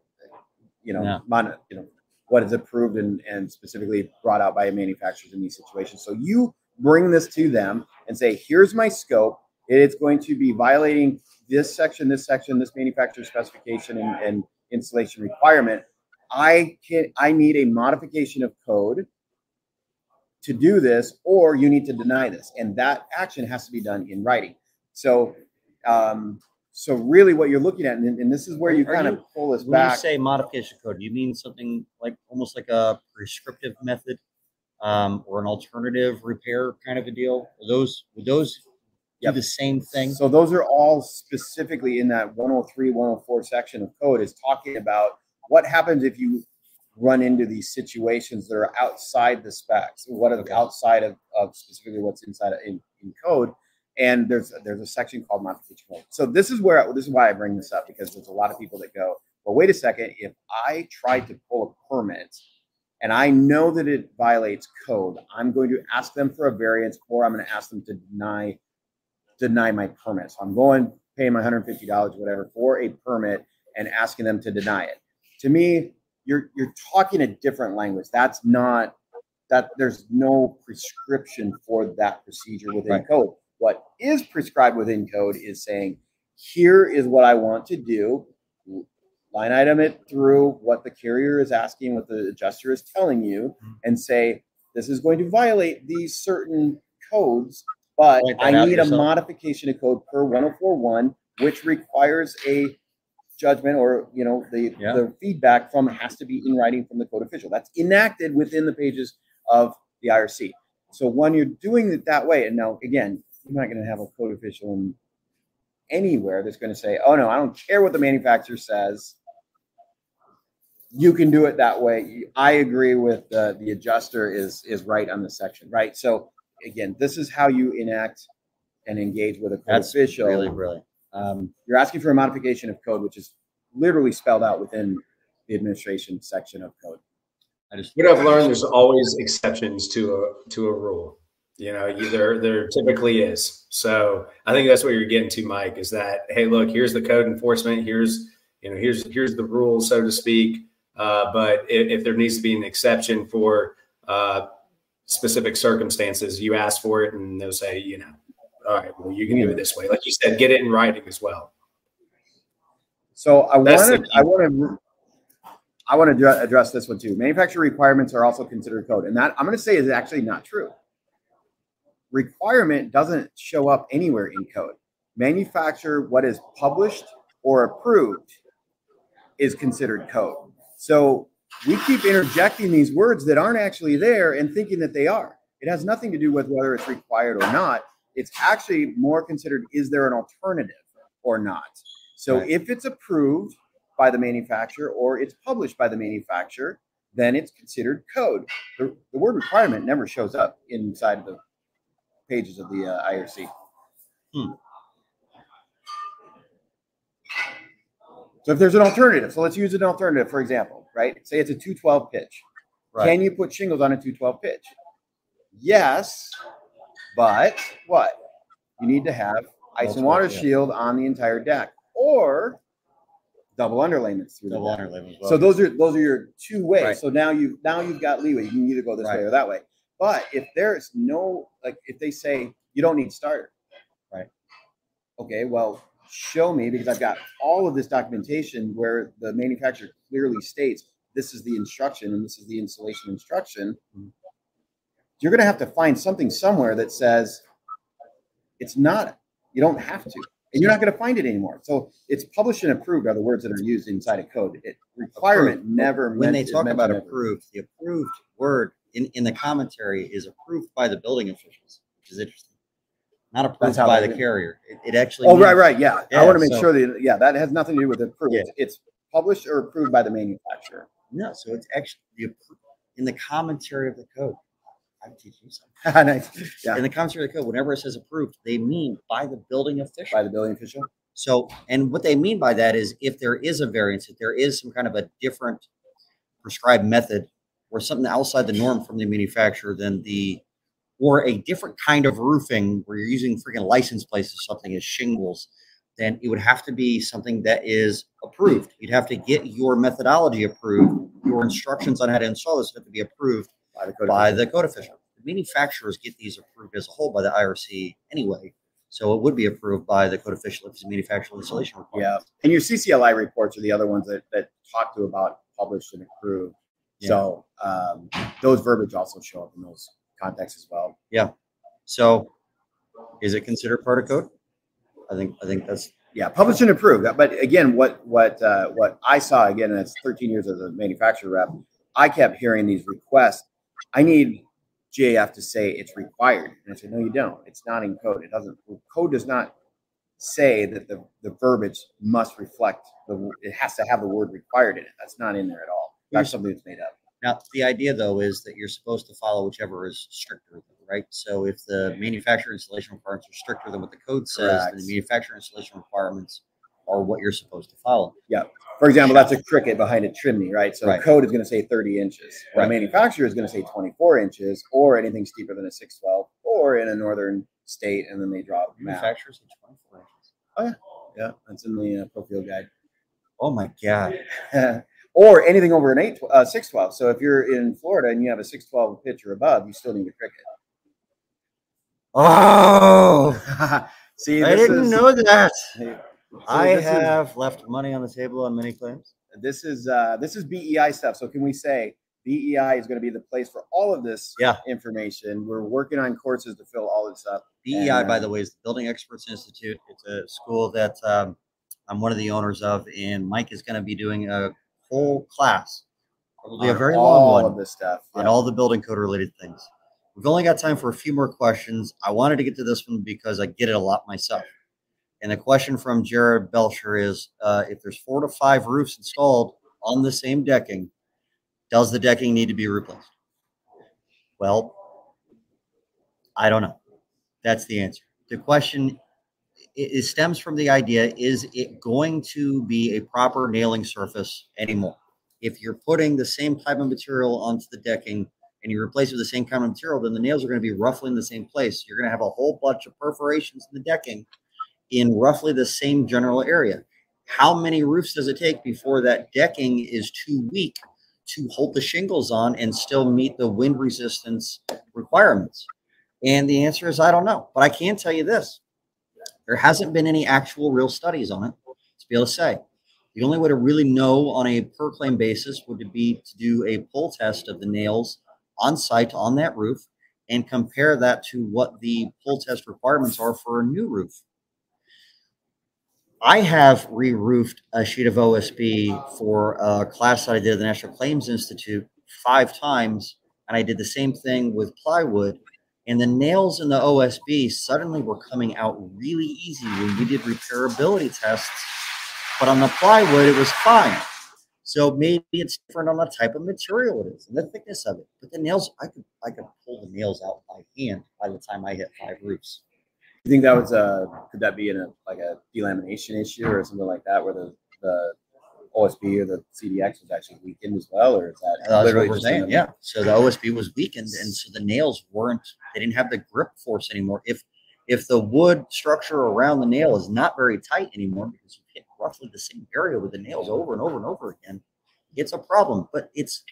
you know, Yeah. mon- you know what is approved and, and specifically brought out by manufacturers in these situations. So you bring this to them and say, here's my scope. It's going to be violating this section, this section, this manufacturer specification and, and installation requirement. I can I need a modification of code to do this, or you need to deny this. And that action has to be done in writing. So um, so really what you're looking at, and, and this is where you Are kind you- of pull this When back. you say modification code, do you mean something like almost like a prescriptive method um, or an alternative repair kind of a deal? Are those would those Yep. the same thing? So those are all specifically in that 103, 104 section of code is talking about what happens if you run into these situations that are outside the specs, what are Okay. outside of, of specifically what's inside of, in, in code. And there's there's a section called modification code. So this is where this is why I bring this up because there's a lot of people that go, well, wait a second, if I tried to pull a permit and I know that it violates code, I'm going to ask them for a variance or I'm going to ask them to deny deny my permit. So I'm going paying my $150 whatever for a permit and asking them to deny it. To me, you're you're talking a different language. That's not that there's no prescription for that procedure within Right. code. What is prescribed within code is saying, here is what I want to do. Line item it through what the carrier is asking, what the adjuster is telling you, Mhm. and say, this is going to violate these certain codes, but I need a modification of code per 1041, which requires a judgment or you know the Yeah. the feedback from has to be in writing from the code official. That's enacted within the pages of the IRC. So when you're doing it that way, and now again, you're not going to have a code official in anywhere that's going to say, "Oh no, I don't care what the manufacturer says." You can do it that way. I agree with the the adjuster is is right on the section, right? So again, this is how you enact and engage with a code That's official. really brilliant. Um, you're asking for a modification of code, which is literally spelled out within the administration section of code. I just What I've learned, there's always exceptions to a to a rule. You know, you, there there typically is. So I think that's what you're getting to, Mike. Is that hey, look, here's the code enforcement. Here's you know, here's here's the rule, so to speak. Uh, but if, if there needs to be an exception for uh, specific circumstances, you ask for it, and they'll say, you know, all right, well, you can do it this way. Like you said, get it in writing as well. So I want to, I want to, I want to address this one too. Manufacturer requirements are also considered code, and that I'm going to say is actually not true. Requirement doesn't show up anywhere in code. Manufacture what is published or approved, is considered code. So we keep interjecting these words that aren't actually there and thinking that they are. It has nothing to do with whether it's required or not. It's actually more considered is there an alternative or not? So Right. if it's approved by the manufacturer or it's published by the manufacturer, then it's considered code. The, the word requirement never shows up inside of the pages of the uh, IRC. Hmm. So if there's an alternative, so let's use an alternative, for example, right? Say it's a 212 pitch. Right. Can you put shingles on a 212 pitch? Yes, but what? You need to have ice and Multiple, water yeah. shield on the entire deck or double underlayments through double the deck. well. So those are those are your two ways. Right. So now you now you've got leeway. You can either go this way or that way. But if there's no like if they say you don't need starter, Right. Okay, well, show me because I've got all of this documentation where the manufacturer clearly states this is the instruction and this is the installation instruction. Mhm. You're going to have to find something somewhere that says it's not. You don't have to, and you're not going to find it anymore. So it's published and approved are the words that are used inside of code. It requirement Approved. never. when meant- they talk about approved, the approved word in, in the commentary is approved by the building officials, which is interesting. Not approved by the do carrier. It, it actually. Oh, right, means- right, yeah. I want to make so- sure that yeah, that has nothing to do with approved. Yeah. It's published or approved by the manufacturer. No, so it's actually the, in the commentary of the code. I teach you something. nice. Yeah, In the commentary of the code, whenever it says approved, they mean by the building official. by the building official. So, and what they mean by that is if there is a variance, if there is some kind of a different prescribed method or something outside the norm from the manufacturer, then the or a different kind of roofing where you're using freaking license plates or something as shingles, then it would have to be something that is approved. You'd have to get your methodology approved, your instructions on how to install this have to be approved By the code by official. the code official. The manufacturers get these approved as a whole by the IRC anyway. So it would be approved by the code official if it's a manufacturer installation Yeah, and your CCLI reports are the other ones that, that talk to about published and approved. So um, those verbiage also show up in those contexts as well. Yeah. So is it considered part of code? I think I think that's Yeah, published and approved. But again, what what uh, what I saw again, and it's 13 years as a manufacturer rep, I kept hearing these requests. I need GAF to say it's required. And I said, no, you don't. It's not in code. It doesn't. Code does not say that the, the verbiage must reflect the. It has to have the word required in it. That's not in there at all. That's something that's made up. Now, the idea though is that you're supposed to follow whichever is stricter, right? So if the manufacturer installation requirements are stricter than what the code says, then the manufacturer installation requirements are what you're supposed to follow. Yeah. For example, that's a cricket behind a chimney, right? So Right. the code is going to say 30 inches. The Right. manufacturer is going to say 24 inches or anything steeper than a 612 or in a northern state. And then they draw map. Manufacturers are 24 inches. Yeah, Yeah. that's in the uh, Guide. Oh my god! or anything over an 8, uh, 612. So if you're in Florida and you have a 612 pitch or above, you still need a cricket. Oh, See, I didn't is- know that. Hey, so I this is- have left money on the table on many claims. this is uh, this is BEI stuff. So can we say BEI is going to be the place for all of this Yeah. information? We're working on courses to fill all this up. BEI, And, by uh, the way, is the Building Experts Institute. It's a school that um, I'm one of the owners of, and Mike is going to be doing a whole class, probably a very long one, of this stuff. on Yeah. all the building code related things. We've only got time for a few more questions. I wanted to get to this one because I get it a lot myself. And the question from Jared Belcher is uh, if there's four to five roofs installed on the same decking, does the decking need to be replaced? Well, I don't know. That's the answer. The question it, stems from the idea is it going to be a proper nailing surface anymore? If you're putting the same type of material onto the decking and you replace it with the same kind of material, then the nails are going to be roughly in the same place. You're going to have a whole bunch of perforations in the decking in roughly the same general area. How many roofs does it take before that decking is too weak to hold the shingles on and still meet the wind resistance requirements? And the answer is I don't know. But I can tell you this there hasn't been any actual real studies on it to be able to say. The only way to really know on a per claim basis would be to do a pull test of the nails on site on that roof and compare that to what the pull test requirements are for a new roof. I have re-roofed a sheet of OSB for a class that I did at the National Claims Institute five times, and I did the same thing with plywood. And the nails in the OSB suddenly were coming out really easy when we did repairability tests. But on the plywood, it was fine. So maybe it's different on the type of material it is and the thickness of it. But the nails, I could I could pull the nails out by hand by the time I hit five roofs. You think that was a could that be in a like a delamination issue or something like that, where the the OSB or the CDX was actually weakened as well, or is that That's what literally we're just saying. Yeah. So the OSB was weakened, and so the nails weren't. They didn't have the grip force anymore. If if the wood structure around the nail is not very tight anymore because you hit roughly the same area with the nails over and over and over again, it's a problem. But it's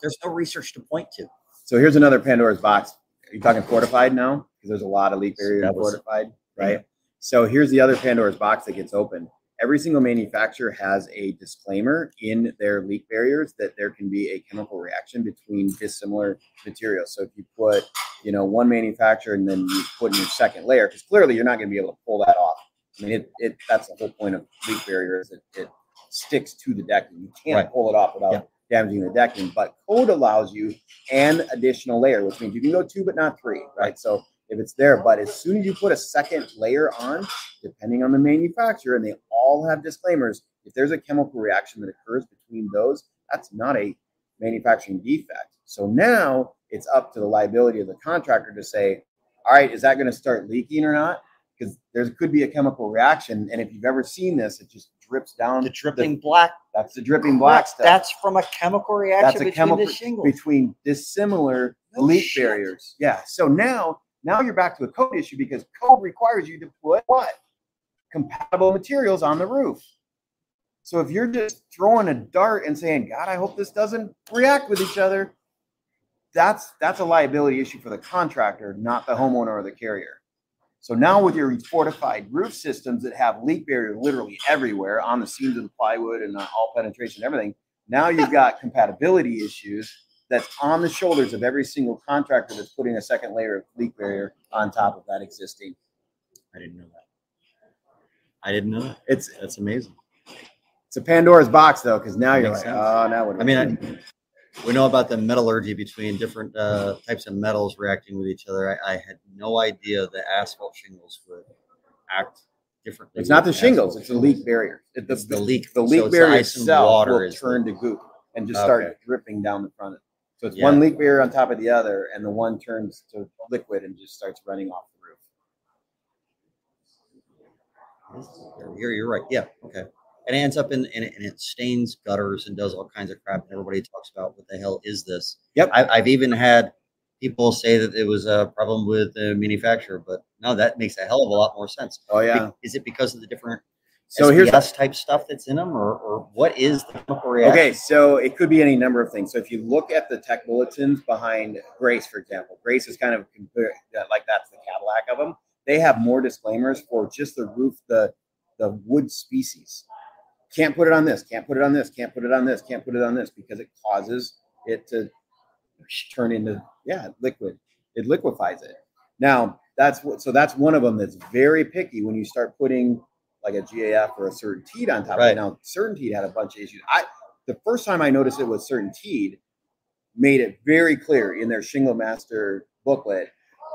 there's no research to point to. So here's another Pandora's box. Are you talking fortified now? Because there's a lot of leak barrier was- fortified, right? So here's the other Pandora's box that gets opened. Every single manufacturer has a disclaimer in their leak barriers that there can be a chemical reaction between dissimilar materials. So if you put, you know, one manufacturer and then you put in your second layer, because clearly you're not going to be able to pull that off. I mean, it, it that's the whole point of leak barriers. It, it sticks to the decking. You can't Right. pull it off without Yeah. damaging the decking. But code allows you an additional layer, which means you can go two but not three, right? So if it's there, but as soon as you put a second layer on, depending on the manufacturer, and they all have disclaimers, if there's a chemical reaction that occurs between those, that's not a manufacturing defect. So now it's up to the liability of the contractor to say, all right, is that going to start leaking or not? Because there could be a chemical reaction, and if you've ever seen this, it just drips down. The dripping black. That's the dripping black stuff That's from a chemical reaction that's a between chemical the shingles. between dissimilar No leak shit. barriers. Yeah. So now, now you're back to a code issue because code requires you to put what compatible materials on the roof. So if you're just throwing a dart and saying, "God, I hope this doesn't react with each other," that's that's a liability issue for the contractor, not the homeowner or the carrier. So now with your fortified roof systems that have leak barrier literally everywhere on the seams of the plywood and all penetration and everything, now you've got compatibility issues that's on the shoulders of every single contractor that's putting a second layer of leak barrier on top of that existing. I didn't know that. I didn't know that. It's That's amazing. it's a Pandora's box though, because now you're like, sense. oh, now what? I mean. I, we know about the metallurgy between different uh, types of metals reacting with each other. I, I had no idea that asphalt shingles would act differently. It's not the shingles; it's the leak barrier. It- It's the leak. The leak it's barrier itself water will the- turn to goop and just Okay. start dripping down the front. of it. So it's Yeah. one leak barrier on top of the other, and the one turns to liquid and just starts running off the roof. You're, you're right. Yeah. Okay. And it ends up in, in it- and it stains gutters and does all kinds of crap. And everybody talks about what the hell is this? Yep. I, I've even had people say that it was a problem with the manufacturer, but no, that makes a hell of a lot more sense. Oh yeah. Is it because of the different So here's type stuff that's in them, or, or what is the chemical reaction? Okay, so it could be any number of things. So if you look at the tech bulletins behind Grace, for example, Grace is kind of like that's the Cadillac of them. They have more disclaimers for just the roof, the the wood species. Can't put it on this. Can't put it on this. Can't put it on this. Can't put it on this because it causes it to turn into yeah liquid. It liquefies it. Now that's what. So that's one of them that's very picky when you start putting like a GAF or a Certainteed on top of Right. it. Now Certainteed had a bunch of issues. I the first time I noticed it was Certainteed made it very clear in their Shingle Master booklet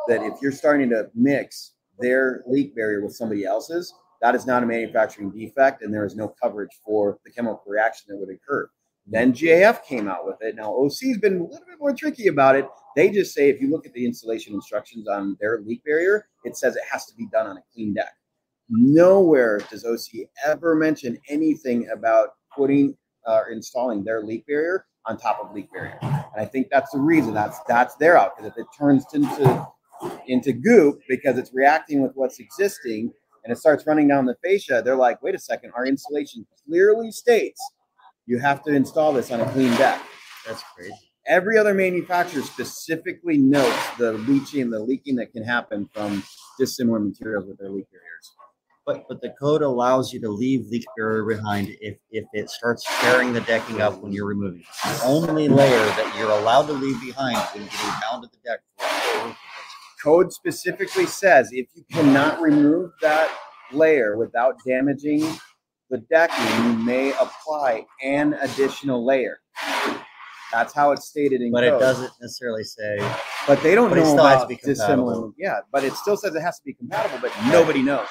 that if you're starting to mix their leak barrier with somebody else's, that is not a manufacturing defect and there is no coverage for the chemical reaction that would occur. Then GAF came out with it. Now OC's been a little bit more tricky about it. They just say if you look at the installation instructions on their leak barrier, it says it has to be done on a clean deck. Nowhere does OC ever mention anything about putting uh, or installing their leak barrier on top of leak barrier. And I think that's the reason that's that's their out because if it turns into into goop because it's reacting with what's existing and it starts running down the fascia, they're like, wait a second, our installation clearly states you have to install this on a clean deck. That's crazy. Every other manufacturer specifically notes the leaching, the leaking that can happen from dissimilar materials with their leak barriers. But but the code allows you to leave leak barrier behind if if it starts tearing the decking up when you're removing it. The only layer that you're allowed to leave behind when getting down to the deck. for a roof Code specifically says if you cannot remove that layer without damaging the decking, you may apply an additional layer. That's how it's stated in But code. But it doesn't necessarily say But they don't But it know still has to about be dissimilar. compatible. Yeah, but it still says it has to be compatible, but nobody knows.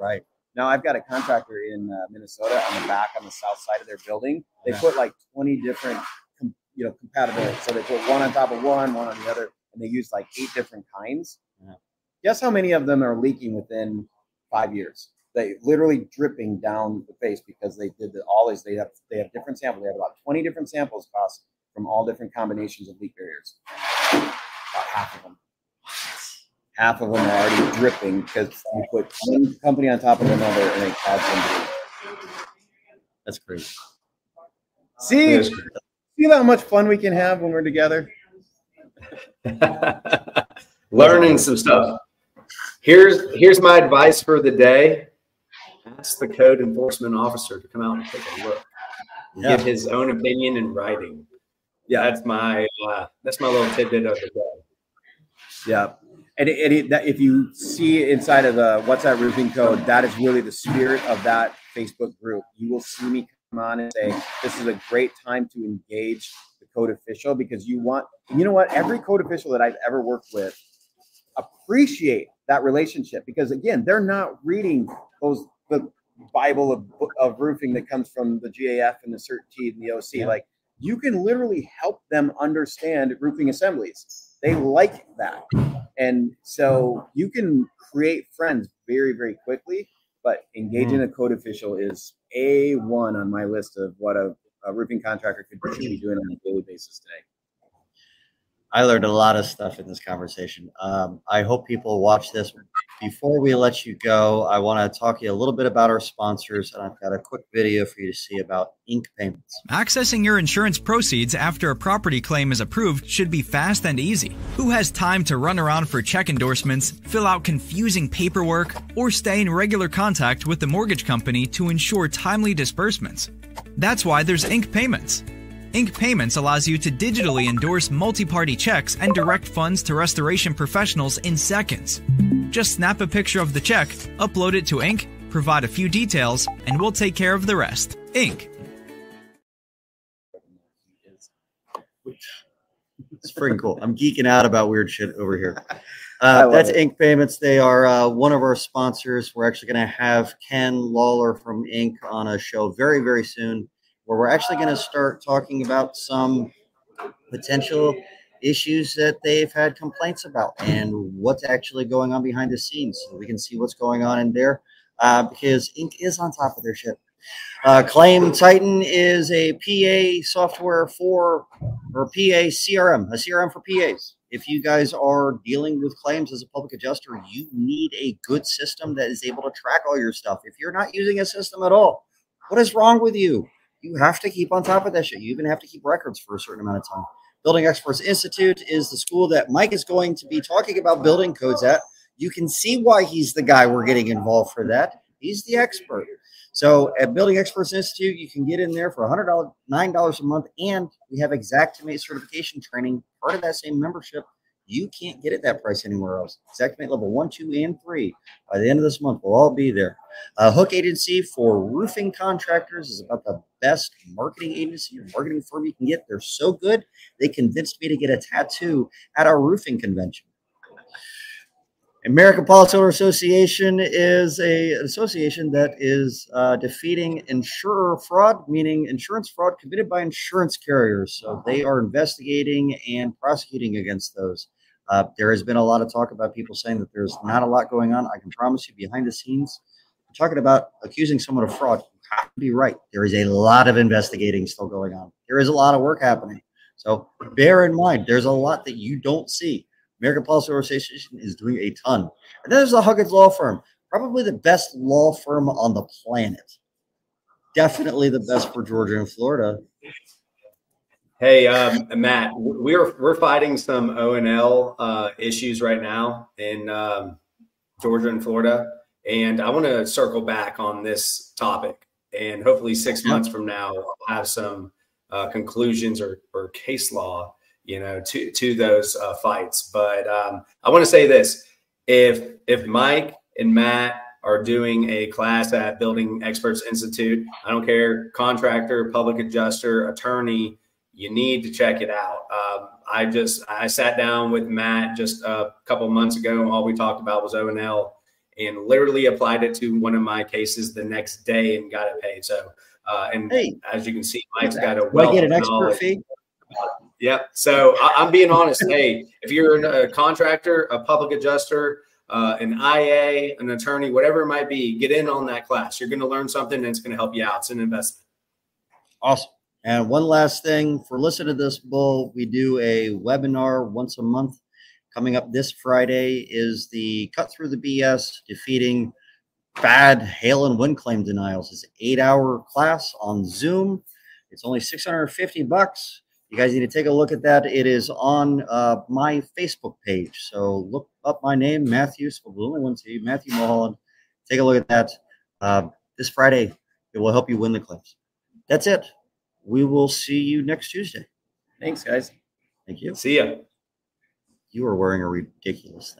Right. Now I've got a contractor in uh, Minnesota on the back on the south side of their building. They Yeah. put like 20 different, com- you know, compatibility. So they put one on top of one, one on the other, and they use like eight different kinds. Yeah. Guess how many of them are leaking within five years? They literally dripping down the face because they did the, all these. They have they have different samples. They have about 20 different samples cost from all different combinations of leak barriers. About half of them. Half of them are already dripping because you put one company on top of another and it adds them. That's crazy. See, Yes. see how much fun we can have when we're together. Learning some stuff. Here's here's my advice for the day. Ask the code enforcement officer to come out and take a look. Yeah. Give his own opinion in writing. Yeah. That's my uh, that's my little tidbit of the day. Yeah. And, it, and it, that, if you see inside of the What's That Roofing Code, that is really the spirit of that Facebook group. You will see me come on and say, this is a great time to engage the code official because you want, you know what? Every code official that I've ever worked with appreciate that relationship because again, they're not reading those, the Bible of, of roofing that comes from the GAF and the CertT and the OC. Yeah. Like you can literally help them understand roofing assemblies. They like that. And so you can create friends very, very quickly, but engaging a code official is a one on my list of what a, a roofing contractor could be doing on a daily basis today. I learned a lot of stuff in this conversation. Um, I hope people watch this. Before we let you go, I want to talk to you a little bit about our sponsors, and I've got a quick video for you to see about ink payments. Accessing your insurance proceeds after a property claim is approved should be fast and easy. Who has time to run around for check endorsements, fill out confusing paperwork, or stay in regular contact with the mortgage company to ensure timely disbursements? That's why there's Ink Payments. Ink Payments allows you to digitally endorse multi party checks and direct funds to restoration professionals in seconds. Just snap a picture of the check, upload it to Ink, provide a few details, and we'll take care of the rest. Ink. It's freaking cool. I'm geeking out about weird shit over here. Uh, that's it. Ink Payments. They are uh, one of our sponsors. We're actually going to have Ken Lawler from Ink on a show very, very soon, where we're actually going to start talking about some potential issues that they've had complaints about and what's actually going on behind the scenes, so we can see what's going on in there. Uh, because Ink is on top of their shit. Uh, Claim Titan is a PA software for or PA CRM, a CRM for PAs. If you guys are dealing with claims as a public adjuster, you need a good system that is able to track all your stuff. If you're not using a system at all, what is wrong with you? You have to keep on top of that shit. You even have to keep records for a certain amount of time. Building Experts Institute is the school that Mike is going to be talking about building codes at. You can see why he's the guy we're getting involved for that. He's the expert. So at Building Experts Institute, you can get in there for $100, $9 a month, and we have Xactimate certification training, part of that same membership. You can't get it that price anywhere else. Xactimate level one, two, and three. By the end of this month, we'll all be there. Uh, Hook Agency for roofing contractors is about the best marketing agency or marketing firm you can get. They're so good, they convinced me to get a tattoo at our roofing convention. American Policyholder Association is a an association that is uh, defeating insurer fraud, meaning insurance fraud committed by insurance carriers. So they are investigating and prosecuting against those. Uh, there has been a lot of talk about people saying that there's not a lot going on. I can promise you, behind the scenes, we're talking about accusing someone of fraud. You have to be right. There is a lot of investigating still going on. There is a lot of work happening. So bear in mind, there's a lot that you don't see. American Policy Association is doing a ton. And then there's the Huggins Law Firm, probably the best law firm on the planet. Definitely the best for Georgia and Florida. Hey, um, Matt, we're we're fighting some O and L uh, issues right now in um, Georgia and Florida, and I want to circle back on this topic. And hopefully, six months from now, I'll have some uh, conclusions or, or case law, you know, to to those uh, fights. But um, I want to say this: if if Mike and Matt are doing a class at Building Experts Institute, I don't care, contractor, public adjuster, attorney you need to check it out. Um, I just I sat down with Matt just a couple months ago. and All we talked about was O and L, and literally applied it to one of my cases the next day and got it paid. So, uh, and Hey, as you can see, Mike's got a do I wealth get an of expert knowledge. fee? Yep. So I, I'm being honest. hey, if you're a contractor, a public adjuster, uh, an IA, an attorney, whatever it might be, get in on that class. You're going to learn something, and it's going to help you out. It's an investment. Awesome. And one last thing for listening to this bull, we do a webinar once a month. Coming up this Friday is the cut through the BS defeating bad hail and wind claim denials. It's an eight hour class on Zoom. It's only 650 bucks. You guys need to take a look at that. It is on uh, my Facebook page. So look up my name, Matthew. You, Matthew Mulholland. Take a look at that. Uh, this Friday, it will help you win the claims. That's it. We will see you next Tuesday. Thanks, guys. Thank you. See ya. You are wearing a ridiculous thing.